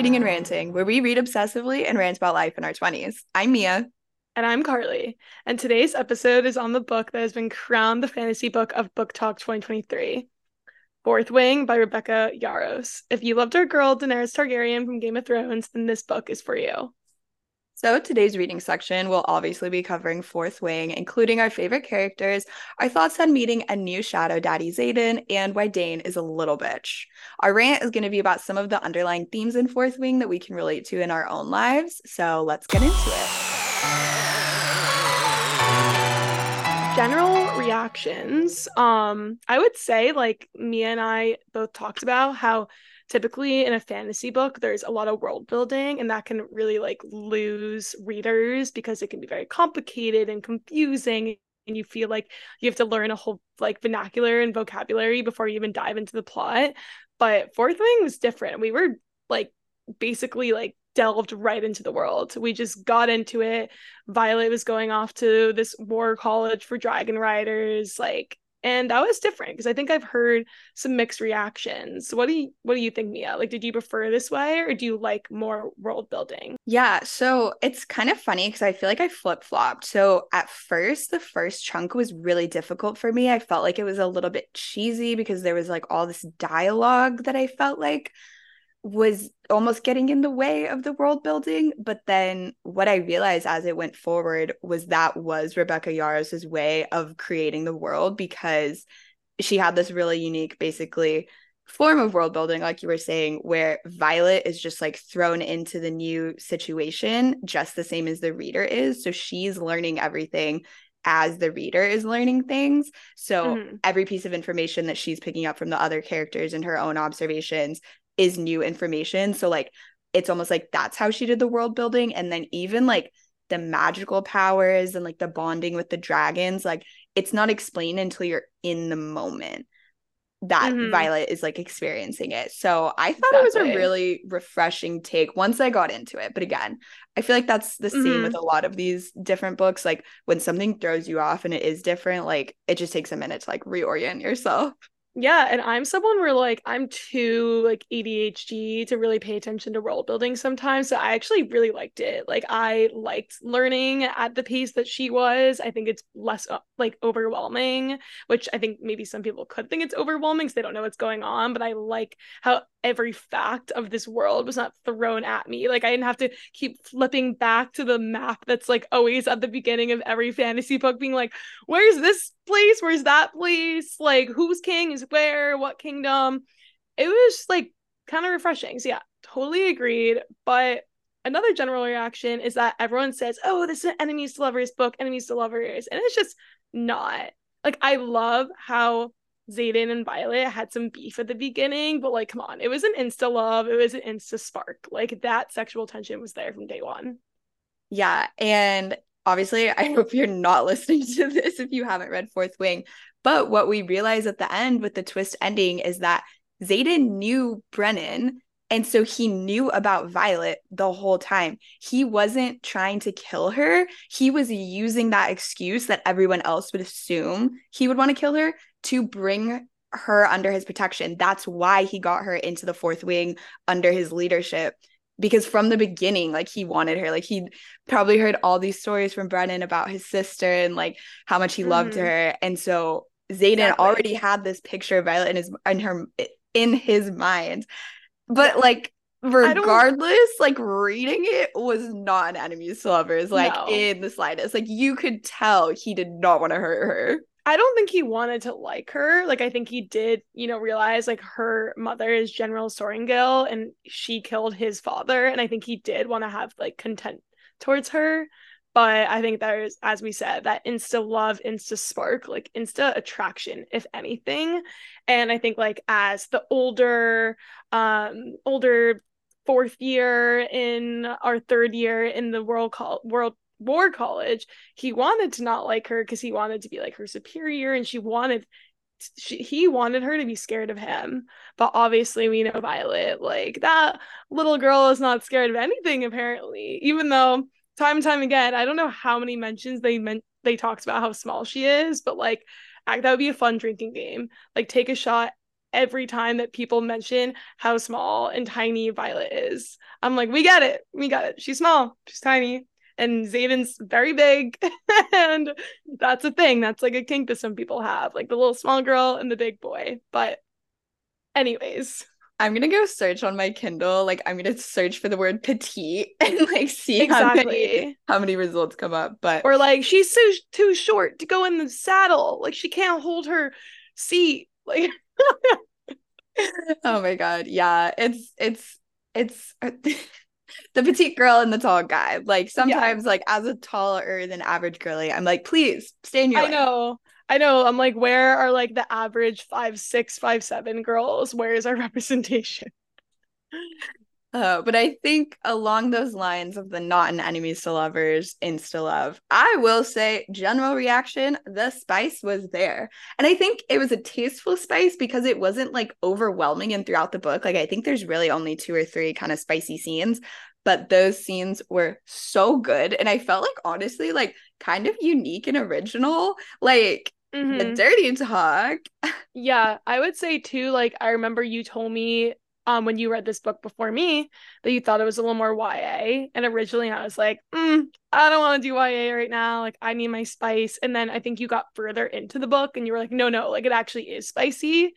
Reading and Ranting, where we read obsessively and rant about life in our 20s. I'm Mia. And I'm Karly. And today's episode is on the book that has been crowned the fantasy book of BookTok 2023 Fourth Wing by Rebecca Yarros. If you loved our girl Daenerys Targaryen from Game of Thrones, then this book is for you. So, today's reading section will obviously be covering Fourth Wing, including our favorite characters, our thoughts on meeting a new Shadow Daddy Xaden, and why Dane is a little bitch. Our rant is going to be about some of the underlying themes in Fourth Wing that we can relate to in our own lives. So, let's get into it. General reactions. Um, I would say, like, Mia and I both talked about how typically in a fantasy book there's a lot of world building and that can really like lose readers because it can be very complicated and confusing and you feel like you have to learn a whole like vernacular and vocabulary before you even dive into the plot. But fourth wing was different. We were like basically like delved right into the world. We just got into it. Violet was going off to this war college for dragon riders like and that was different because I think I've heard some mixed reactions. What do you what do you think, Mia? Like, did you prefer this way, or do you like more world building? Yeah, so it's kind of funny because I feel like I flip flopped. So at first, the first chunk was really difficult for me. I felt like it was a little bit cheesy because there was like all this dialogue that I felt like was almost getting in the way of the world building. But then what I realized as it went forward was that was Rebecca Yarros's way of creating the world because she had this really unique, basically, form of world building, like you were saying, where Violet is just like thrown into the new situation just the same as the reader is. So she's learning everything as the reader is learning things. So mm-hmm. every piece of information that she's picking up from the other characters and her own observations is new information. So like it's almost like that's how she did the world building and then even like the magical powers and like the bonding with the dragons like it's not explained until you're in the moment that mm-hmm. Violet is like experiencing it. So I thought exactly. it was a really refreshing take once I got into it. But again, I feel like that's the mm-hmm. same with mm-hmm. a lot of these different books. Like when something throws you off and it is different, like it just takes a minute to like reorient yourself. Yeah, and I'm someone where like I'm too like ADHD to really pay attention to world building sometimes. So I actually really liked it. Like I liked learning at the pace that she was. I think it's less uh, like overwhelming, which I think maybe some people could think it's overwhelming because they don't know what's going on. But I like how every fact of this world was not thrown at me. Like I didn't have to keep flipping back to the map that's like always at the beginning of every fantasy book, being like, where's this place? Where's that place? Like who's king is where? What kingdom? It was like kind of refreshing. So yeah, totally agreed. But another general reaction is that everyone says, oh, this is an enemies to lovers book, enemies to lovers. And it's just not. Like I love how Xaden and Violet had some beef at the beginning, but like, come on, it was an insta love, it was an insta spark. Like that sexual tension was there from day one. Yeah. And obviously, I hope you're not listening to this if you haven't read Fourth Wing. But what we realize at the end with the twist ending is that Xaden knew Brennan. And so he knew about Violet the whole time. He wasn't trying to kill her. He was using that excuse that everyone else would assume he would want to kill her to bring her under his protection. That's why he got her into the fourth wing under his leadership. Because from the beginning, like he wanted her. Like he probably heard all these stories from Brennan about his sister and like how much he mm-hmm. loved her. And so Xaden exactly. already had this picture of Violet in his in her in his mind. But like regardless, like reading it was not an enemies to lovers, like no. in the slightest. Like you could tell he did not want to hurt her. I don't think he wanted to like her. Like I think he did, you know, realize like her mother is General Sorrengail and she killed his father. And I think he did want to have like content towards her. But I think there's, as we said, that insta love, insta spark, like insta attraction, if anything. And I think like as the older, um, older fourth year in our third year in the world call world war college, he wanted to not like her because he wanted to be like her superior and she wanted she, he wanted her to be scared of him. But obviously we know Violet, like that little girl is not scared of anything apparently, even though time and time again, I don't know how many mentions they meant they talked about how small she is, but like that would be a fun drinking game. Like take a shot every time that people mention how small and tiny Violet is. I'm like, we get it. We got it. She's small. She's tiny. And Xaden's very big. and that's a thing. That's like a kink that some people have, like the little small girl and the big boy. But anyways. I'm gonna go search on my Kindle. Like I'm gonna search for the word petite and like see Exactly. how many how many results come up. But Or like she's so too short to go in the saddle. Like she can't hold her seat. Like oh my god, yeah, it's it's it's the petite girl and the tall guy. Like sometimes, like as a taller than average girly, I'm like, please stay in your. I lane. know. I know. I'm like, where are like the average five six, five seven girls? Where is our representation? Uh, but I think along those lines of the not an enemies to lovers, insta love, I will say general reaction, the spice was there. And I think it was a tasteful spice because it wasn't like overwhelming and throughout the book. Like I think there's really only two or three kind of spicy scenes, but those scenes were so good. And I felt like honestly, like kind of unique and original. Like the Mhm. dirty talk. Yeah, I would say too, like I remember you told me um when you read this book before me that you thought it was a little more YA. And originally I was like, mm, I don't want to do YA right now. Like I need my spice. And then I think you got further into the book and you were like, no, no, like it actually is spicy.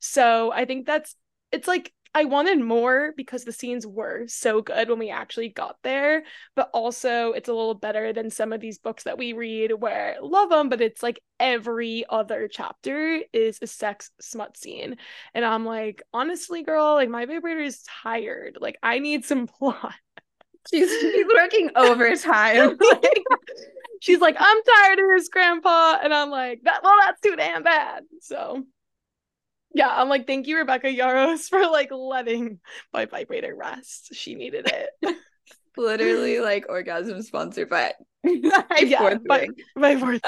So I think that's it's like I wanted more because the scenes were so good when we actually got there, but also it's a little better than some of these books that we read where love them, but it's like every other chapter is a sex smut scene. And I'm like, honestly, girl, like my vibrator is tired. Like I need some plot. She's, she's working overtime. Like, she's like, I'm tired of this grandpa. And I'm like, that well, that's too damn bad. So yeah, I'm like, thank you, Rebecca Yarros, for like letting my vibrator rest. She needed it. literally like orgasm sponsored by by Yeah, Fourth by-. My fourth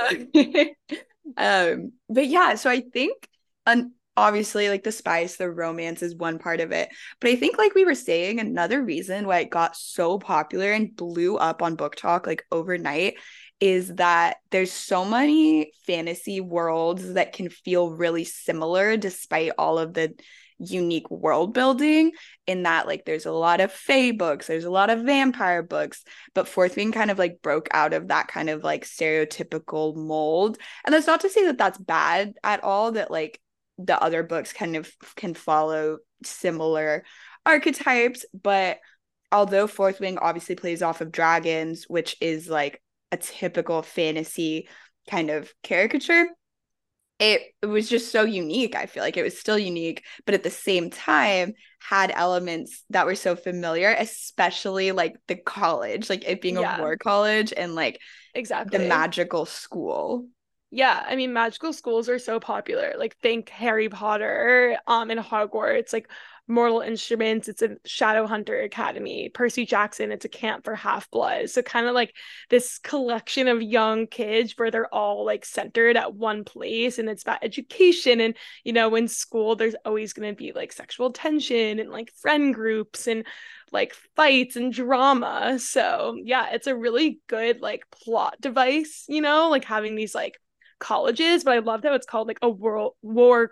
um but yeah so i think un- obviously like the spice the romance is one part of it but i think like we were saying another reason why it got so popular and blew up on BookTok like overnight is that there's so many fantasy worlds that can feel really similar despite all of the unique world building in that like there's a lot of fae books there's a lot of vampire books but fourth wing kind of like broke out of that kind of like stereotypical mold. And that's not to say that that's bad at all that like the other books kind of can follow similar archetypes but although fourth wing obviously plays off of dragons which is like a typical fantasy kind of caricature it, it was just so unique i feel like it was still unique but at the same time had elements that were so familiar especially like the college like it being Yeah. a war college and like exactly. the magical school Yeah, I mean magical schools are so popular. Like think Harry Potter, um in Hogwarts, like Mortal Instruments, it's a Shadowhunter Academy. Percy Jackson, it's a camp for half-blood. So kind of like this collection of young kids where they're all like centered at one place and it's about education and you know in school there's always going to be like sexual tension and like friend groups and like fights and drama. So, yeah, it's a really good like plot device, you know, like having these like colleges, but I love how it's called like a world war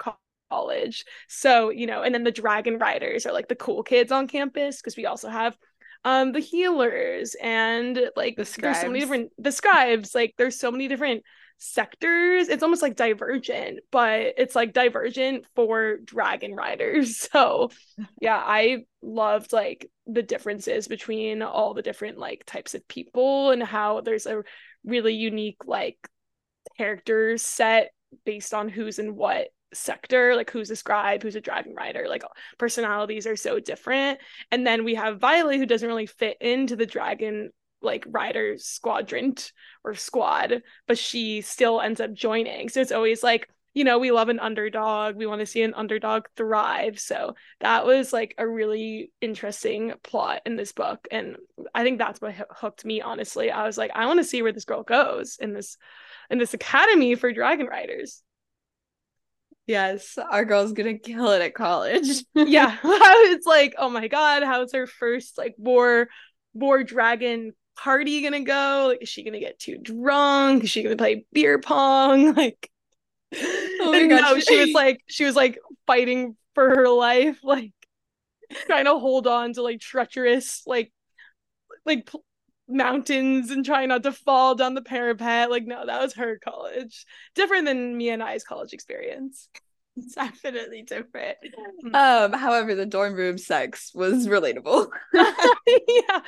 college. So, you know, and then the dragon riders are like the cool kids on campus because we also have um the healers and like The there's so many scribes. different the scribes, like there's so many different sectors. It's almost like divergent, but it's like divergent for dragon riders. So, yeah, I loved like the differences between all the different like types of people and how there's a really unique like character set based on who's in what sector like who's a scribe who's a dragon rider like personalities are so different. And then we have violet who doesn't really fit into the dragon like rider squadron or squad but she still ends up joining. So it's always like you know we love an underdog we want to see an underdog thrive. So that was like a really interesting plot in this book and i think that's what hoo- hooked me honestly. I was like i want to see where this girl goes in this in this academy for dragon riders yes. Our girl's gonna kill it at college. Yeah. It's like oh my god how's her first like war war dragon party gonna go? Like is she gonna get too drunk? Is she gonna play beer pong? Like Oh my God, no she- she was like she was like fighting for her life, like trying to hold on to like treacherous like like mountains and trying not to fall down the parapet. Like, no, that was her college. Different than me and I's college experience. It's definitely different. Mm. Um, however, the dorm room sex was relatable. yeah.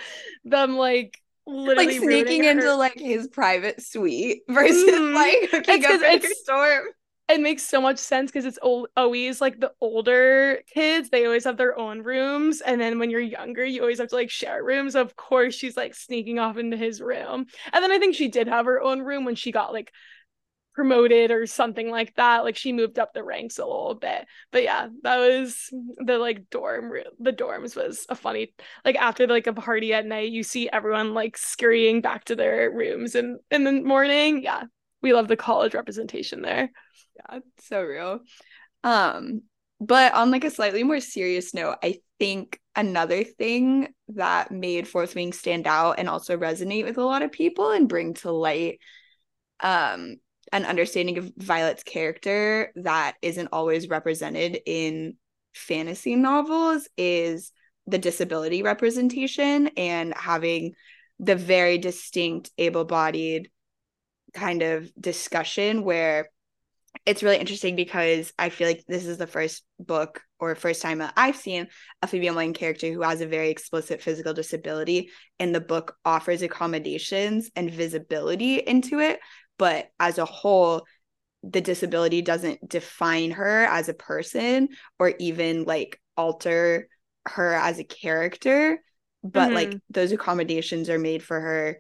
Them like literally like sneaking into like his private suite versus mm. like hooking up in her dorm it makes so much sense because it's always like the older kids they always have their own rooms and then when you're younger you always have to like share rooms. Of course she's like sneaking off into his room. And then i think she did have her own room when she got like promoted or something like that like she moved up the ranks a little bit. But yeah that was the like dorm the dorms was a funny like after like a party at night you see everyone like scurrying back to their rooms and in the morning. Yeah we love the college representation there. Yeah so real. Um but on like a slightly more serious note i think another thing that made fourth wing stand out and also resonate with a lot of people and bring to light um an understanding of violet's character that isn't always represented in fantasy novels is the disability representation and having the very distinct able-bodied kind of discussion where it's really interesting because I feel like this is the first book or first time I've seen a female main character who has a very explicit physical disability, and the book offers accommodations and visibility into it. But as a whole, the disability doesn't define her as a person or even like alter her as a character. But mm-hmm. like those accommodations are made for her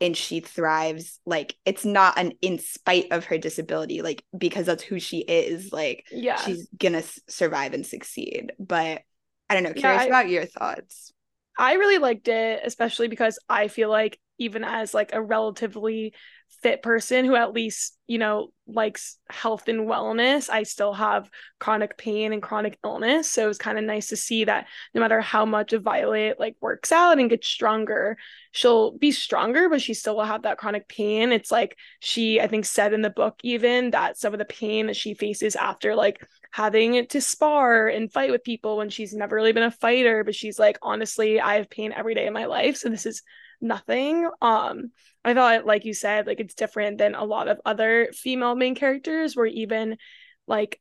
and she thrives like it's not an in spite of her disability like because that's who she is like yeah. she's gonna s- survive and succeed. But i don't know curious yeah, I, about your thoughts. I really liked it especially because i feel like even as like a relatively fit person who at least you know likes health and wellness i still have chronic pain and chronic illness. So it's kind of nice to see that no matter how much violet like works out and gets stronger she'll be stronger but she still will have that chronic pain. It's like she i think said in the book even that some of the pain that she faces after like having to spar and fight with people when she's never really been a fighter but she's like honestly i have pain every day in my life. So this is nothing. Um, I thought, like you said, like it's different than a lot of other female main characters, where even like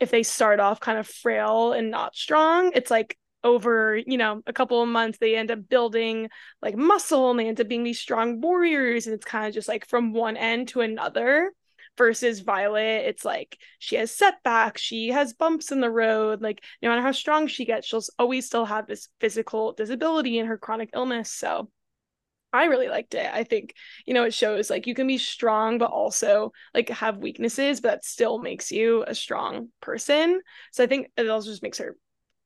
if they start off kind of frail and not strong, it's like over you know a couple of months they end up building like muscle and they end up being these strong warriors and it's kind of just like from one end to another versus Violet, it's like she has setbacks, she has bumps in the road. Like, no matter how strong she gets, she'll always still have this physical disability and her chronic illness. So I really liked it. I think, you know, it shows like you can be strong, but also like have weaknesses, but that still makes you a strong person. So I think it also just makes her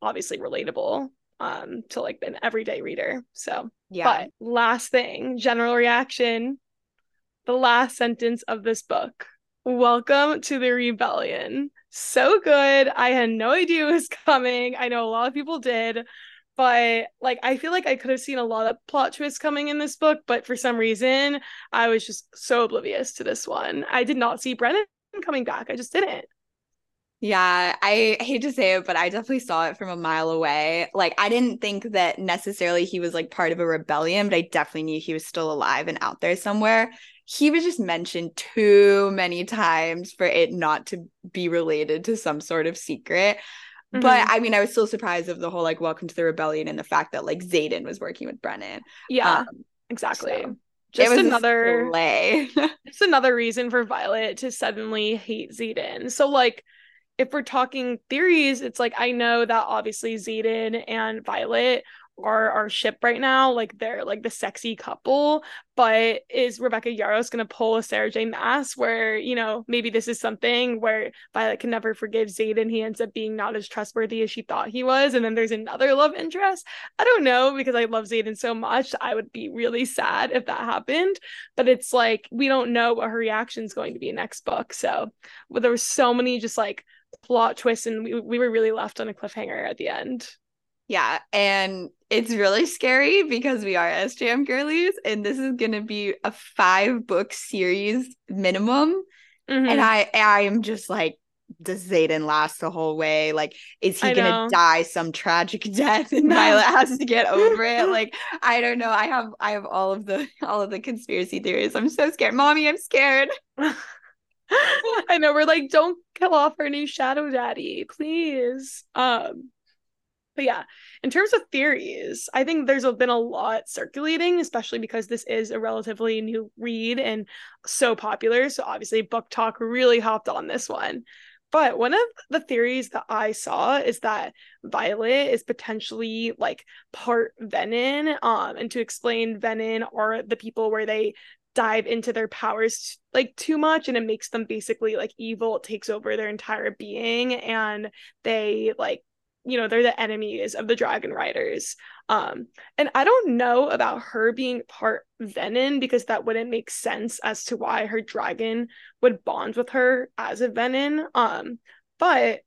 obviously relatable um to like an everyday reader. So yeah. But last thing, general reaction. The last sentence of this book. Welcome to the rebellion. So good. I had no idea it was coming. I know a lot of people did but like I feel like I could have seen a lot of plot twists coming in this book, but for some reason I was just so oblivious to this one. I did not see Brennan coming back. I just didn't. Yeah, I hate to say it, but I definitely saw it from a mile away. Like, I didn't think that necessarily he was like part of a rebellion, but I definitely knew he was still alive and out there somewhere. He was just mentioned too many times for it not to be related to some sort of secret. Mm-hmm. But I mean, I was still surprised of the whole like welcome to the rebellion and the fact that like Xaden was working with Brennan. Yeah, um, exactly. So just another lay. just another reason for Violet to suddenly hate Xaden. So like if we're talking theories, it's like I know that obviously Xaden and Violet are our ship right now. Like they're like the sexy couple. But is Rebecca Yarros gonna pull a Sarah J. Maas where, you know, maybe this is something where Violet can never forgive Xaden. He ends up being not as trustworthy as she thought he was. And then there's another love interest. I don't know because I love Xaden so much. I would be really sad if that happened. But it's like we don't know what her reaction is going to be next book. So well, there were so many just like plot twists and we, we were really left on a cliffhanger at the end. Yeah, and it's really scary because we are SJM girlies, and this is gonna be a five book series minimum. Mm-hmm. And I I am just like does Xaden last the whole way? Like, is he gonna die some tragic death and. Violet has to get over it? Like, I don't know. I have I have all of the all of the conspiracy theories. I'm so scared. Mommy, I'm scared. I know we're like, don't kill off our new shadow daddy, please. Um but yeah, in terms of theories, I think there's been a lot circulating, especially because this is a relatively new read and so popular. So obviously, BookTok really hopped on this one. But one of the theories that I saw is that Violet is potentially like part Venin. Um, and to explain, Venin are the people where they dive into their powers like too much and it makes them basically like evil it takes over their entire being and they like you know they're the enemies of the dragon riders. Um and i don't know about her being part venin because that wouldn't make sense as to why her dragon would bond with her as a venin. Um but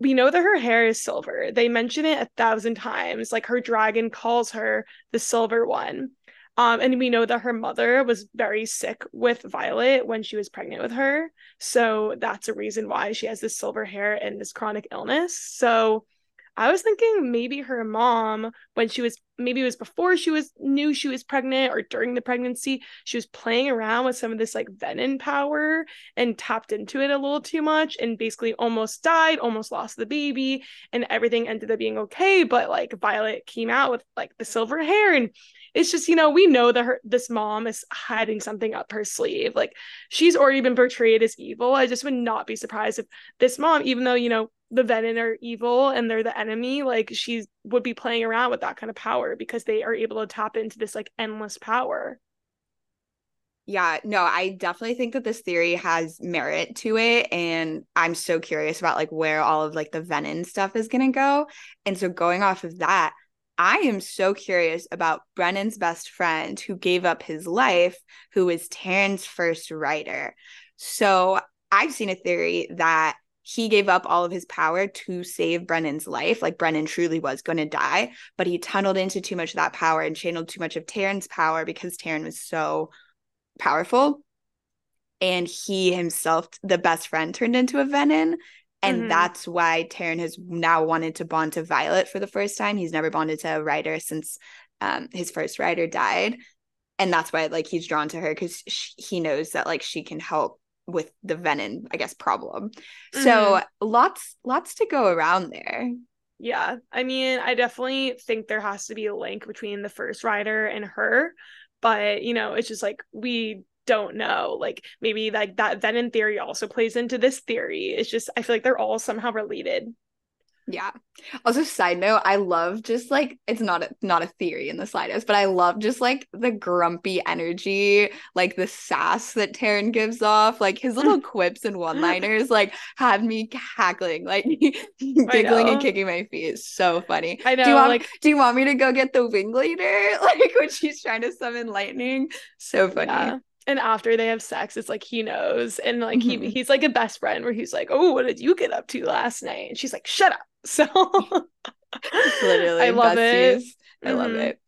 we know that her hair is silver. They mention it a thousand times. Like her dragon calls her the silver one. Um, and we know that her mother was very sick with Violet when she was pregnant with her. So that's a reason why she has this silver hair and this chronic illness. So I was thinking maybe her mom, when she was maybe it was before she was knew she was pregnant or during the pregnancy, she was playing around with some of this like venin power and tapped into it a little too much and basically almost died, almost lost the baby, and everything ended up being okay. But like Violet came out with like the silver hair and it's just you know we know that her this mom is hiding something up her sleeve like she's already been portrayed as evil i just would not be surprised if this mom even though you know the venin are evil and they're the enemy like she would be playing around with that kind of power because they are able to tap into this like endless power yeah, no, I definitely think that this theory has merit to it and I'm so curious about like where all of like the venin stuff is going to go. And so going off of that, I am so curious about Brennan's best friend who gave up his life, who was Tairn's first writer. So I've seen a theory that he gave up all of his power to save Brennan's life. Like Brennan truly was going to die, but he tunneled into too much of that power and channeled too much of Tairn's power because Tairn was so powerful. And he himself, the best friend, turned into a Venin. And mm-hmm. that's why Tairn has now wanted to bond to Violet for the first time. He's never bonded to a writer since um, his first writer died. And that's why like he's drawn to her because he knows that like she can help with the venin, I guess, problem. Mm-hmm. So lots, lots to go around there. Yeah. I mean, I definitely think there has to be a link between the first rider and her. But, you know, it's just like we don't know. Like maybe like that venin theory also plays into this theory. It's just I feel like they're all somehow related. Yeah. Also, side note, I love just like it's not a not a theory in the slightest, but I love just like the grumpy energy, like the sass that Tairn gives off. Like his little quips and one-liners, like had me cackling, like giggling and kicking my feet. It's so funny. I know. Do you want like, do you want me to go get the wing leader? Like when she's trying to summon lightning? So funny. Yeah and after they have sex it's like he knows and like mm-hmm. he he's like a best friend where he's like oh what did you get up to last night and she's like shut up so literally i love besties. it i mm-hmm. love it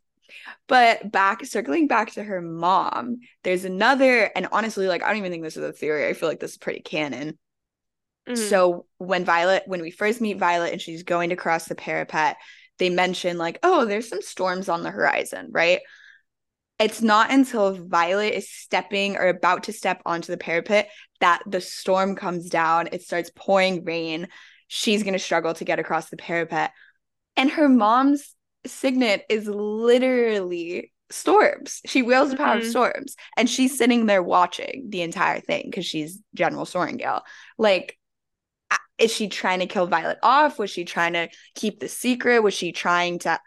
but back circling back to her mom there's another and honestly like i don't even think this is a theory i feel like this is pretty canon mm-hmm. so when violet when we first meet violet and she's going to cross the parapet they mention like oh there's some storms on the horizon right it's not until Violet is stepping or about to step onto the parapet that the storm comes down. It starts pouring rain. She's going to struggle to get across the parapet. And her mom's signet is literally storms. She wields the power mm-hmm. of storms. And she's sitting there watching the entire thing because she's General Sorrengail. Like, is she trying to kill Violet off? Was she trying to keep the secret? Was she trying to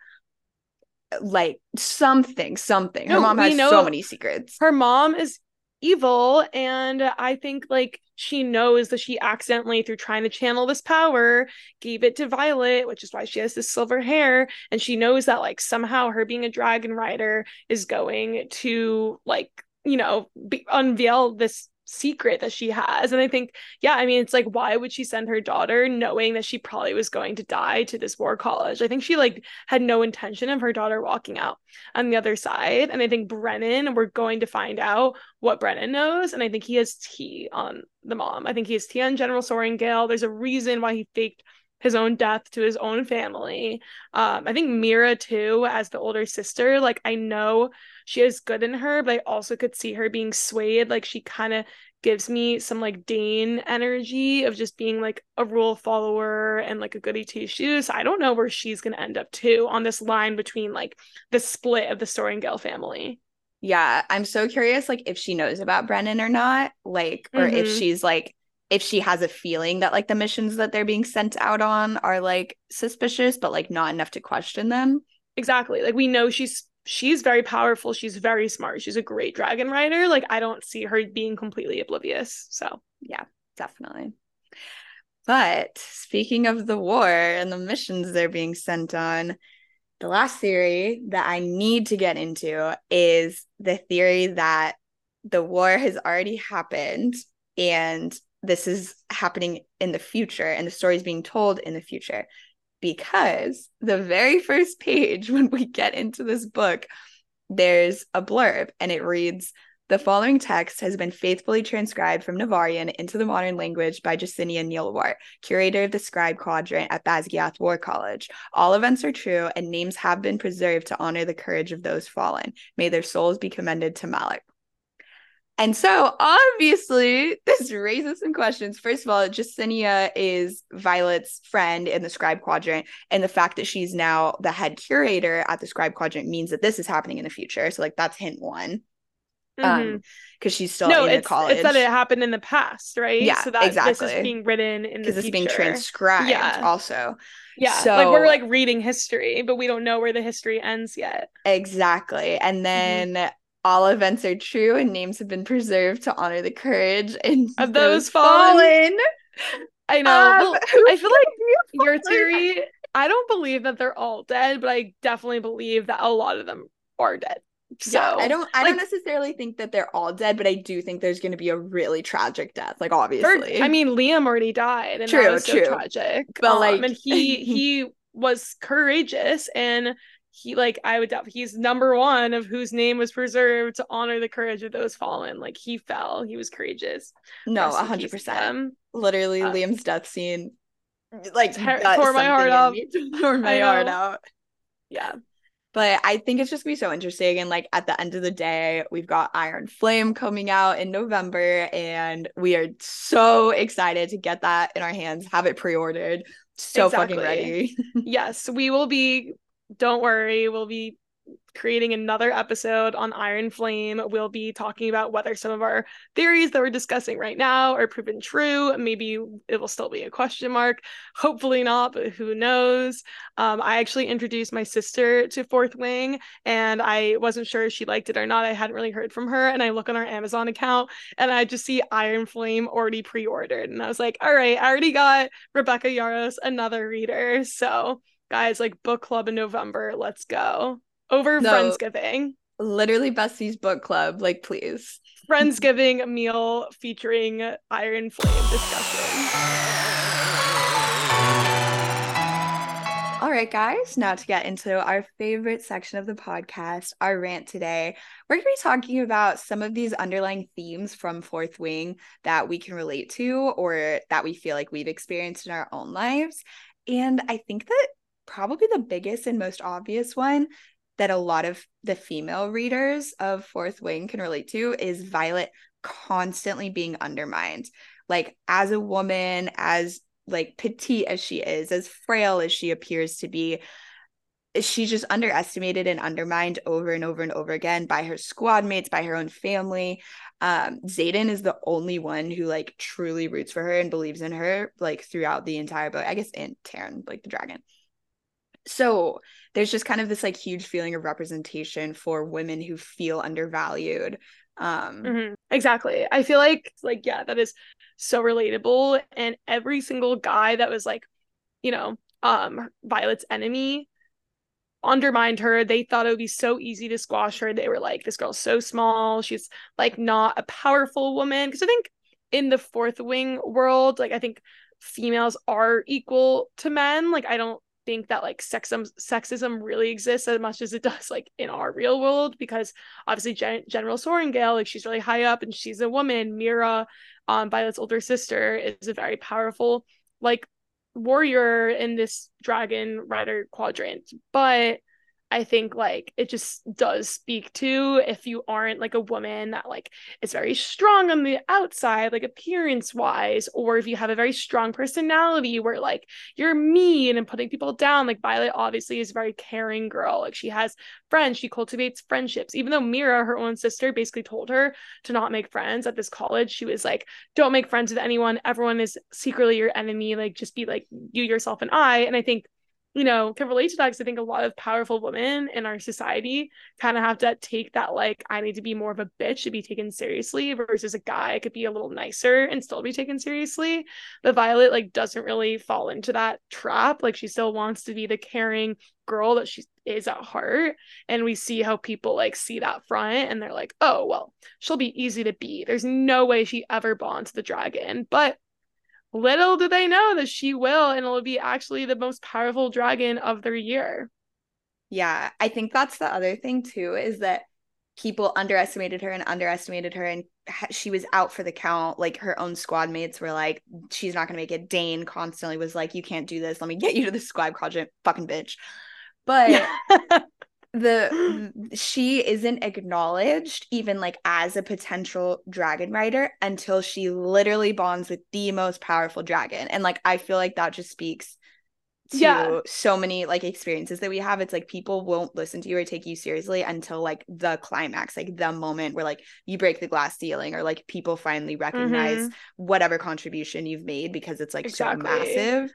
like something, something. Her no, mom has so many secrets. Her mom is evil and i think like she knows that she accidentally through trying to channel this power gave it to violet which is why she has this silver hair and she knows that like somehow her being a dragon rider is going to like you know be- unveil this secret that she has. And I think, yeah, I mean, it's like, why would she send her daughter knowing that she probably was going to die to this war college? I think she like had no intention of her daughter walking out on the other side. And I think Brennan, we're going to find out what Brennan knows. And I think he has tea on the mom. I think he has tea on General Sorrengail. There's a reason why he faked his own death to his own family. Um, I think Mira too, as the older sister, like I know she has good in her, but I also could see her being swayed. Like she kind of gives me some like Dane energy of just being like a rule follower and like a goody two shoes. I don't know where she's gonna end up too on this line between like the split of the Sorrengail family. Yeah, I'm so curious, like if she knows about Brennan or not, like, or mm-hmm. if she's like if she has a feeling that like the missions that they're being sent out on are like suspicious but like not enough to question them exactly like we know she's she's very powerful she's very smart she's a great dragon rider like i don't see her being completely oblivious so yeah definitely. But speaking of the war and the missions they're being sent on the last theory that i need to get into is the theory that the war has already happened and this is happening in the future and the story is being told in the future because the very first page when we get into this book there's a blurb and it reads the following text has been faithfully transcribed from Navarrian into the modern language by Jesinia Neilwart, curator of the scribe quadrant at Basgiath War College. All events are true, and names have been preserved to honor the courage of those fallen. May their souls be commended to Malak. And so obviously this raises some questions. First of all, Jesinia is Violet's friend in the scribe quadrant. And the fact that she's now the head curator at the scribe quadrant means that this is happening in the future. So like that's hint one. Um, mm-hmm. Um, because she's still no, in it's, college. It's that it happened in the past, right? Yeah, so that exactly. this is being written in the future. it's being transcribed yeah. also. Yeah, so like we're like reading history, but we don't know where the history ends yet. Exactly, and mm-hmm. then mm-hmm all events are true and names have been preserved to honor the courage and of those fallen. fallen. I know. Um, I feel like your theory, I don't believe that they're all dead, but I definitely believe that a lot of them are dead. So yeah, I don't I like, don't necessarily think that they're all dead, but I do think there's gonna be a really tragic death. Like obviously. I mean Liam already died and true, that was true. so tragic. But um, like and he he was courageous and he like I would doubt he's number one of whose name was preserved to honor the courage of those fallen. Like he fell, he was courageous. No, a hundred percent. Literally, um, Liam's death scene, like ter- tore my heart out. Tore my heart out. Yeah. But I think it's just gonna be so interesting. And like at the end of the day, we've got Iron Flame coming out in November, and we are so excited to get that in our hands, have it pre-ordered. So exactly. fucking ready. yes, we will be don't worry, we'll be creating another episode on Iron Flame. We'll be talking about whether some of our theories that we're discussing right now are proven true. Maybe it will still be a question mark. Hopefully not, but who knows? Um, I actually introduced my sister to Fourth Wing, and I wasn't sure if she liked it or not. I hadn't really heard from her, and I look on our Amazon account, and I just see Iron Flame already pre-ordered, and I was like, all right, I already got Rebecca Yarros another reader, so guys, like book club in November. Let's go. Over no, Friendsgiving. Literally Besties book club. Like, please. Friendsgiving meal featuring Iron Flame discussion. All right, guys, now to get into our favorite section of the podcast, our rant today. We're going to be talking about some of these underlying themes from Fourth Wing that we can relate to or that we feel like we've experienced in our own lives. And I think that probably the biggest and most obvious one that a lot of the female readers of Fourth Wing can relate to is Violet constantly being undermined. Like as a woman, as like petite as she is, as frail as she appears to be, she's just underestimated and undermined over and over and over again by her squad mates, by her own family. Um, Xaden is the only one who like truly roots for her and believes in her like throughout the entire book. I guess and Tairn, like the dragon so there's just kind of this like huge feeling of representation for women who feel undervalued um mm-hmm. exactly i feel like like yeah that is so relatable and every single guy that was like you know um violet's enemy undermined her. They thought it would be so easy to squash her. They were like, this girl's so small. She's like not a powerful woman. Because I think in the fourth wing world, like I think females are equal to men. Like I don't think that like sexism sexism really exists as much as it does like in our real world because obviously Gen- General Sorrengail like she's really high up and she's a woman. Mira, um, Violet's older sister, is a very powerful like warrior in this dragon rider quadrant, but I think like it just does speak to if you aren't like a woman that like is very strong on the outside, like appearance wise, or if you have a very strong personality where like you're mean and putting people down. Like Violet obviously is a very caring girl. Like she has friends, she cultivates friendships. Even though Mira, her own sister, basically told her to not make friends at this college, she was like, don't make friends with anyone. Everyone is secretly your enemy. Like just be like you, yourself, and I. And I think you know, can relate to that because I think a lot of powerful women in our society kind of have to take that, like, I need to be more of a bitch to be taken seriously versus a guy could be a little nicer and still be taken seriously. But Violet, like, doesn't really fall into that trap. Like, she still wants to be the caring girl that she is at heart. And we see how people, like, see that front and they're like, oh, well, she'll be easy to beat. There's no way she ever bonds the dragon. But little do they know that she will and it'll be actually the most powerful dragon of their year. Yeah i think that's the other thing too is that people underestimated her and underestimated her and she was out for the count. Like her own squad mates were like she's not going to make it. Dane constantly was like you can't do this. Let me get you to the squad quadrant fucking bitch. But the she isn't acknowledged even like as a potential dragon rider until she literally bonds with the most powerful dragon and like i feel like that just speaks to yeah. so many like experiences that we have it's like people won't listen to you or take you seriously until like the climax like the moment where like you break the glass ceiling or like people finally recognize mm-hmm. whatever contribution you've made because it's like exactly. so massive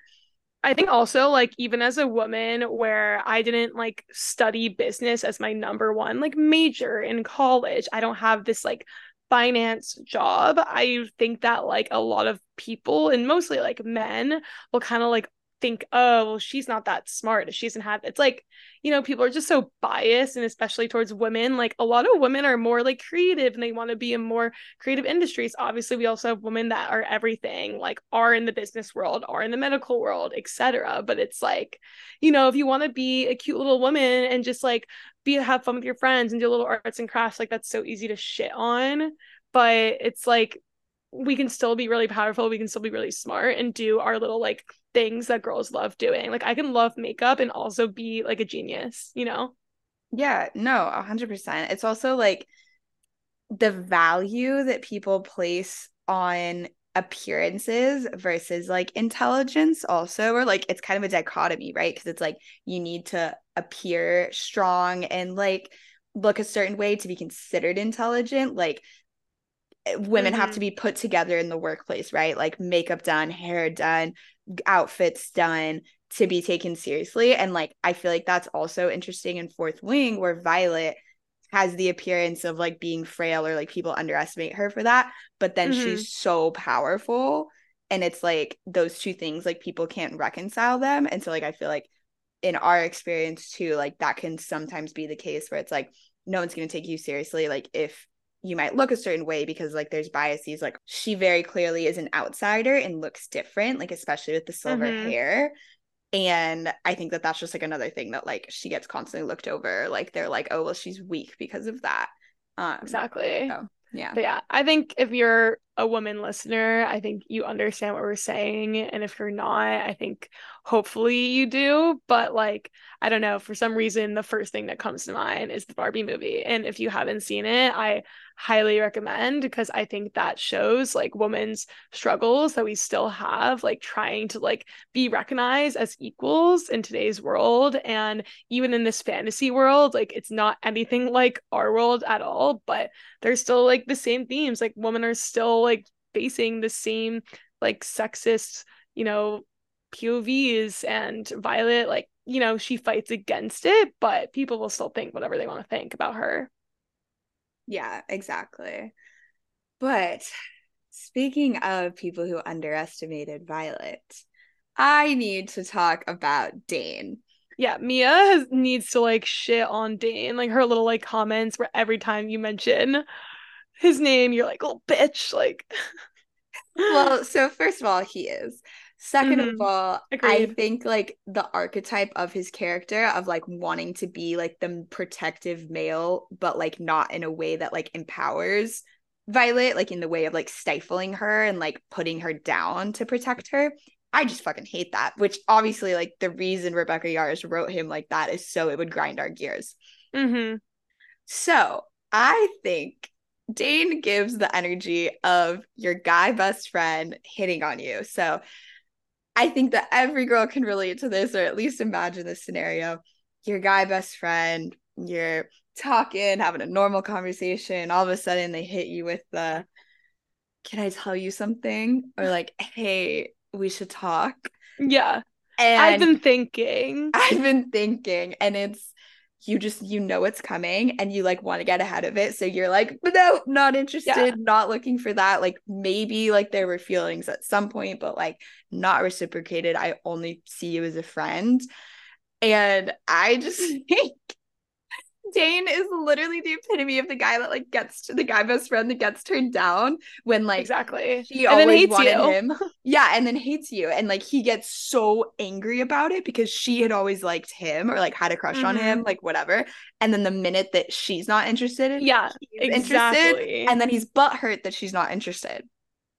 I think also like even as a woman where I didn't like study business as my number one like major in college, I don't have this like finance job. I think that like a lot of people and mostly like men will kind of like think, oh, well, she's not that smart. She doesn't have it's like, you know, people are just so biased and especially towards women. Like a lot of women are more like creative and they want to be in more creative industries. Obviously, we also have women that are everything, like are in the business world, are in the medical world, etc. But it's like, you know, if you want to be a cute little woman and just like be have fun with your friends and do little arts and crafts, like that's so easy to shit on. But it's like we can still be really powerful we can still be really smart and do our little like things that girls love doing like i can love makeup and also be like a genius you know yeah no 100% it's also like the value that people place on appearances versus like intelligence also or like it's kind of a dichotomy right because it's like you need to appear strong and like look a certain way to be considered intelligent like women mm-hmm. have to mm-hmm. be put together in the workplace, right? Like makeup done, hair done, outfits done to be taken seriously. And like I feel like that's also interesting in Fourth Wing where Violet has the appearance of like being frail or like people underestimate her for that, but then mm-hmm. she's so powerful and it's like those two things like people can't reconcile them. And so like I feel like in our experience too, like that can sometimes be the case where it's like no one's going to take you seriously like if you might look a certain way because like there's biases like she very clearly is an outsider and looks different like especially with the silver mm-hmm. hair. And i think that that's just like another thing that like she gets constantly looked over. Like they're like oh well she's weak because of that. Um exactly. so, yeah. But yeah i think if you're a woman listener i think you understand what we're saying and if you're not i think hopefully you do but like i don't know for some reason the first thing that comes to mind is the barbie movie and if you haven't seen it i highly recommend because I think that shows like women's struggles that we still have, like trying to like be recognized as equals in today's world. And even in this fantasy world, like it's not anything like our world at all, but there's still like the same themes. Like women are still like facing the same like sexist, you know, POVs and Violet, like, you know, she fights against it, but people will still think whatever they want to think about her. Yeah, exactly. But speaking of people who underestimated Violet, I need to talk about Dane. yeah, Mia has needs to like shit on Dane. Like her little like comments where every time you mention his name, you're like, oh bitch. Like well, so first of all, he is. 2nd mm-hmm. of all, Agreed. I think like the archetype of his character of like wanting to be like the protective male, but like not in a way that like empowers Violet, like in the way of like stifling her and like putting her down to protect her. I just fucking hate that. Which obviously, like the reason Rebecca Yarros wrote him like that is so it would grind our gears. Mm-hmm. So I think Dane gives the energy of your guy best friend hitting on you. So I think that every girl can relate to this, or at least imagine this scenario. Your guy best friend, you're talking, having a normal conversation, all of a sudden they hit you with the can I tell you something? Or like, hey, we should talk. Yeah. And I've been thinking. I've been thinking. And it's you just you know it's coming and you like want to get ahead of it. So you're like, no, not interested, yeah. not looking for that. Like maybe like there were feelings at some point, but like not reciprocated. I only see you as a friend. And I just think Dane is literally the epitome of the guy that like gets to the guy best friend that gets turned down when like exactly she and always wanted you. him. Yeah, and then hates you. And like he gets so angry about it because she had always liked him or like had a crush mm-hmm. on him, mm-hmm. like whatever. And then the minute that she's not interested in yeah, exactly. and then he's butthurt that she's not interested.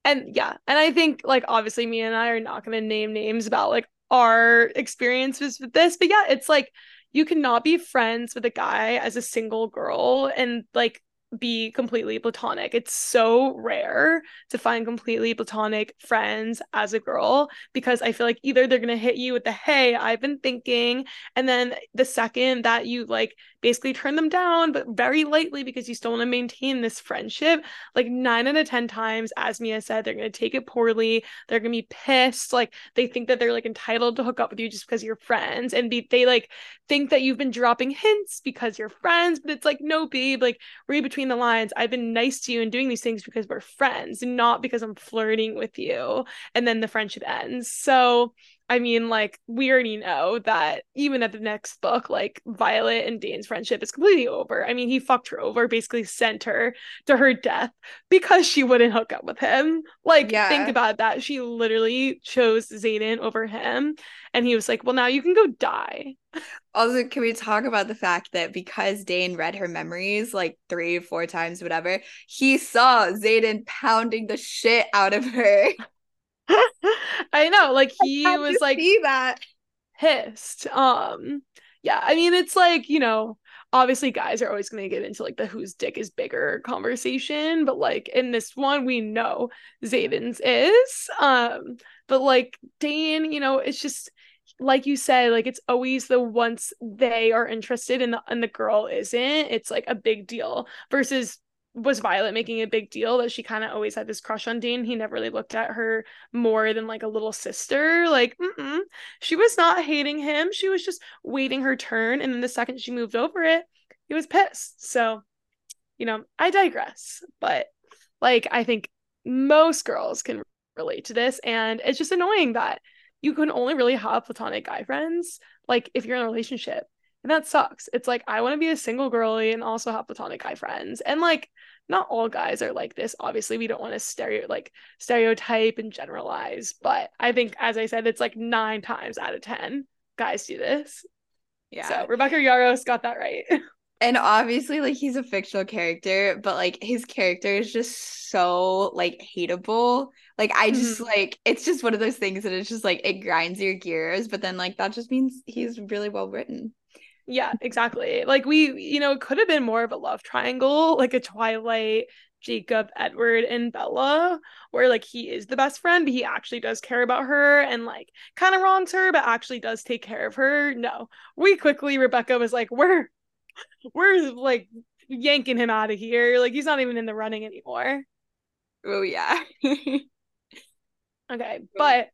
And yeah, and I think like obviously me and I are not gonna name names about like our experiences with this, but yeah, it's like you cannot be friends with a guy as a single girl and like be completely platonic. It's so rare to find completely platonic friends as a girl because I feel like either they're going to hit you with the hey, I've been thinking and then the second that you like basically turn them down but very lightly because you still want to maintain this friendship, like 9 out of 10 times as Mia said, they're going to take it poorly. They're going to be pissed like they think that they're like entitled to hook up with you just because you're friends and be they like think that you've been dropping hints because you're friends, but it's like no babe, like read between between the lines, I've been nice to you and doing these things because we're friends, not because I'm flirting with you. And then the friendship ends. So, I mean, like, we already know that even at the next book, like, Violet and Dane's friendship is completely over. I mean, he fucked her over, basically sent her to her death because she wouldn't hook up with him. Like, yeah. think about that. She literally chose Xaden over him. And he was like, well, now you can go die. Also, can we talk about the fact that because Dane read her memories like three, four times, whatever, he saw Xaden pounding the shit out of her. I know, like he was like see that pissed. Um, yeah, I mean, it's like you know, obviously guys are always going to get into like the whose dick is bigger conversation, but like in this one, we know Xaden's is. Um, but like Dane, you know, it's just like you said, like it's always the once they are interested and the and the girl isn't, it's like a big deal. Versus was Violet making a big deal that she kind of always had this crush on Dean. He never really looked at her more than like a little sister. Like, mm she was not hating him. She was just waiting her turn. And then the second she moved over it, he was pissed. So, you know, I digress. But like, I think most girls can relate to this. And it's just annoying that you can only really have platonic guy friends like if you're in a relationship and that sucks. It's like i want to be a single girly and also have platonic guy friends. And like not all guys are like this obviously. We don't want to stereo like stereotype and generalize but i think as i said it's like nine times out of ten guys do this. Yeah. So rebecca Yarros got that right. And obviously like he's a fictional character but like his character is just so like hateable. Like i just mm-hmm. like it's just one of those things that it's just like it grinds your gears but then like that just means he's really well written yeah exactly like we you know it could have been more of a love triangle like a twilight Jacob, Edward, and Bella, where like he is the best friend, but he actually does care about her and like kind of wrongs her, but actually does take care of her. No, we quickly, Rebecca was like, we're we're like yanking him out of here. Like he's not even in the running anymore. Oh yeah. okay, but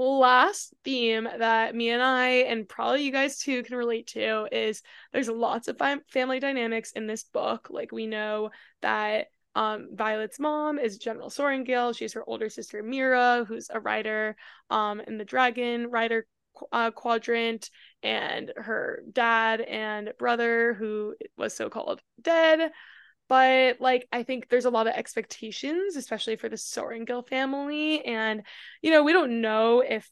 last theme that me and I and probably you guys too can relate to is there's lots of family dynamics in this book. Like we know that um, Violet's mom is General Sorrengail. She's her older sister Mira, who's a rider um, in the Dragon Rider uh, quadrant and her dad and brother who was so called dead but like i think there's a lot of expectations especially for the sorrengail family and you know we don't know if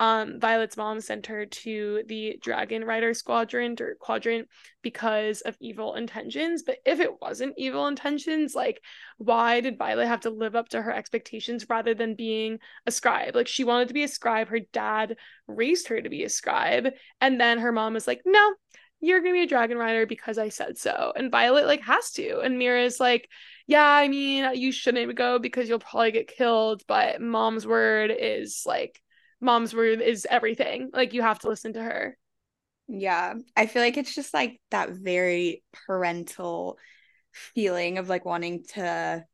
um, Violet's mom sent her to the Dragon Rider Squadron or Quadrant because of evil intentions. But if it wasn't evil intentions, like why did Violet have to live up to her expectations rather than being a scribe? Like she wanted to be a scribe. Her dad raised her to be a scribe. And then her mom was like, no, you're gonna be a dragon rider because I said so. And Violet like has to. And Mira's like, yeah, I mean, you shouldn't go because you'll probably get killed, but mom's word is like mom's word is everything. Like you have to listen to her. Yeah. I feel like it's just like that very parental feeling of like wanting to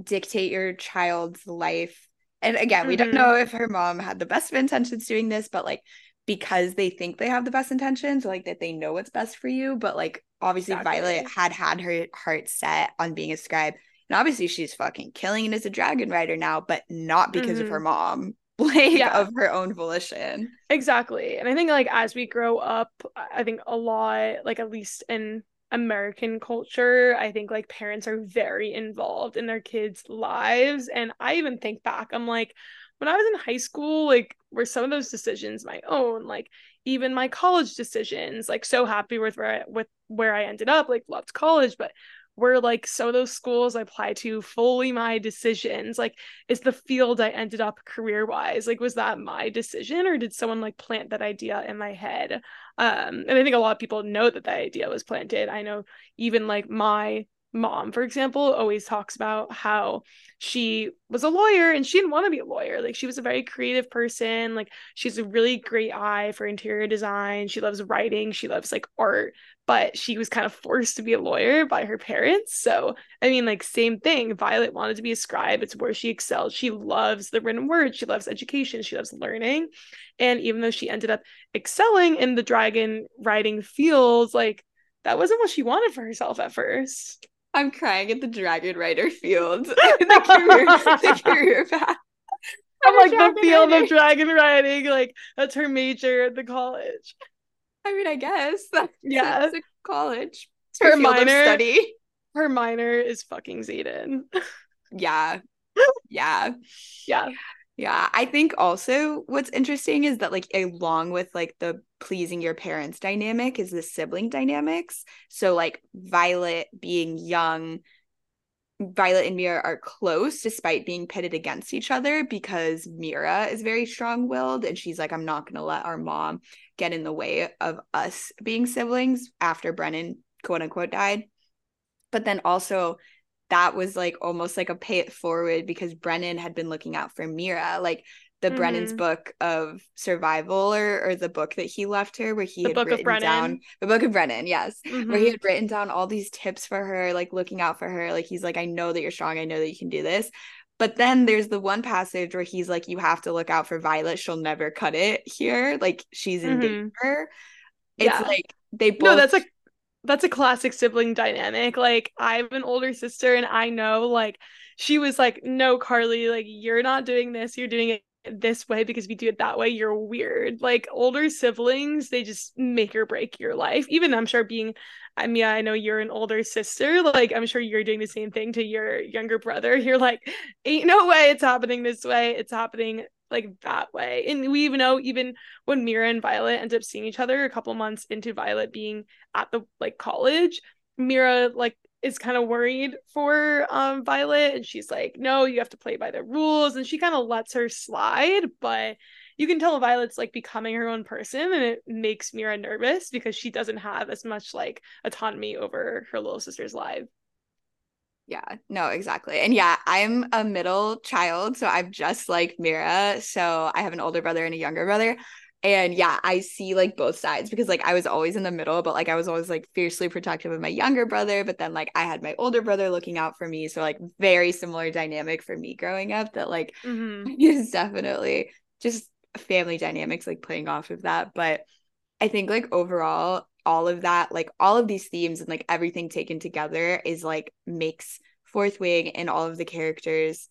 dictate your child's life. And again, we mm-hmm. don't know if her mom had the best of intentions doing this, but like because they think they have the best intentions, like that they know what's best for you. But like obviously, exactly. Violet had had her heart set on being a scribe. And obviously, she's fucking killing it as a dragon rider now, but not because mm-hmm. of her mom like yeah. of her own volition. Exactly. And I think like as we grow up, I think a lot like at least in American culture, I think like parents are very involved in their kids' lives and I even think back I'm like when I was in high school, like were some of those decisions my own, like even my college decisions, like so happy with where I, with where I ended up, like loved college, but were like some of those schools I applied to fully my decisions? Like, is the field I ended up career wise, like, was that my decision or did someone like plant that idea in my head? Um, and I think a lot of people know that that idea was planted. I know even like my mom, for example, always talks about how she was a lawyer and she didn't want to be a lawyer. Like she was a very creative person. Like she's a really great eye for interior design. She loves writing. She loves like art, but she was kind of forced to be a lawyer by her parents. So, I mean, like same thing. Violet wanted to be a scribe. It's where she excels. She loves the written word. She loves education. She loves learning. And even though she ended up excelling in the dragon riding fields, like that wasn't what she wanted for herself at first. I'm crying at the Dragon Rider field. the, career, the career path. I'm like the field riding. of dragon riding, like that's her major at the college. I mean, I guess that's yeah, it's a college. It's her, minor study. Her minor is fucking Xaden. yeah, yeah, yeah. Yeah, I think also what's interesting is that like along with like the pleasing your parents dynamic is the sibling dynamics. So like Violet being young, Violet and Mira are close despite being pitted against each other because Mira is very strong-willed and she's like I'm not going to let our mom get in the way of us being siblings after Brennan quote unquote died. But then also that was like almost like a pay it forward because Brennan had been looking out for Mira. Like the mm-hmm. Brennan's book of survival or, or the book that he left her where he the had written down the book of Brennan, yes. Mm-hmm. Where he had written down all these tips for her, like looking out for her. Like he's like, I know that you're strong, I know that you can do this. But then there's the one passage where he's like, You have to look out for Violet. She'll never cut it here. Like she's in mm-hmm. danger. It's yeah. like they both No, that's like that's a classic sibling dynamic. Like I have an older sister and I know like she was like, "No, Karly, like you're not doing this. You're doing it this way because if you do it that way, you're weird." Like older siblings, they just make or break your life. Even I'm sure being I mean, I know you're an older sister. Like, I'm sure you're doing the same thing to your younger brother. You're like, ain't no way it's happening this way. It's happening like that way. And we even know even when Mira and Violet end up seeing each other a couple months into Violet being at the like college, Mira like is kind of worried for um Violet and she's like, "No, you have to play by the rules." And she kind of lets her slide, but you can tell Violet's like becoming her own person and it makes Mira nervous because she doesn't have as much like autonomy over her little sister's life. Yeah, no, exactly. And yeah, I'm a middle child. So I'm just like Mira. So I have an older brother and a younger brother. And yeah, I see like both sides because like I was always in the middle, but like I was always like fiercely protective of my younger brother. But then like I had my older brother looking out for me. So like very similar dynamic for me growing up that like mm-hmm. is definitely just family dynamics like playing off of that. But I think like overall, all of that, like all of these themes and like everything taken together is like makes Fourth Wing and all of the characters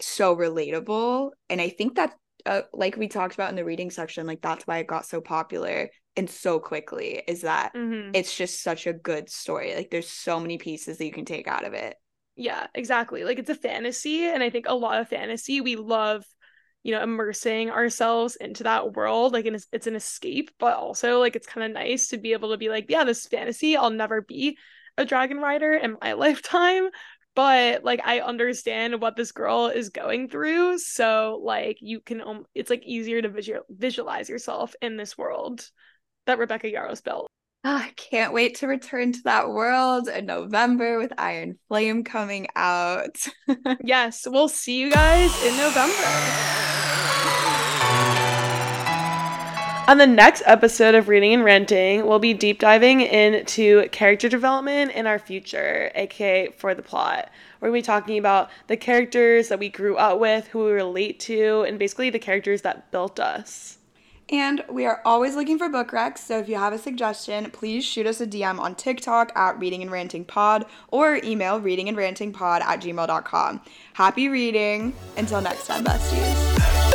so relatable. And I think that, uh, like we talked about in the reading section, like that's why it got so popular, and so quickly is that Mhm. it's just such a good story. Like there's so many pieces that you can take out of it. Yeah, exactly. Like it's a fantasy, and I think a lot of fantasy we love, you know, immersing ourselves into that world. Like, it's, it's an escape, but also like it's kind of nice to be able to be like, yeah, this fantasy. I'll never be a dragon rider in my lifetime, but like I understand what this girl is going through. So like you can, um, it's like easier to visual visualize yourself in this world that Rebecca Yarros built. Ah, I can't wait to return to that world in November with Iron Flame coming out. Yes, we'll see you guys in November. On the next episode of Reading and Ranting, we'll be deep diving into character development in our future, aka for the plot. We're going to be talking about the characters that we grew up with, who we relate to, and basically the characters that built us. And we are always looking for book recs, so if you have a suggestion, please shoot us a DM on TikTok at Reading and Ranting Pod or email readingandrantingpod at gmail.com. Happy reading. Until next time, besties.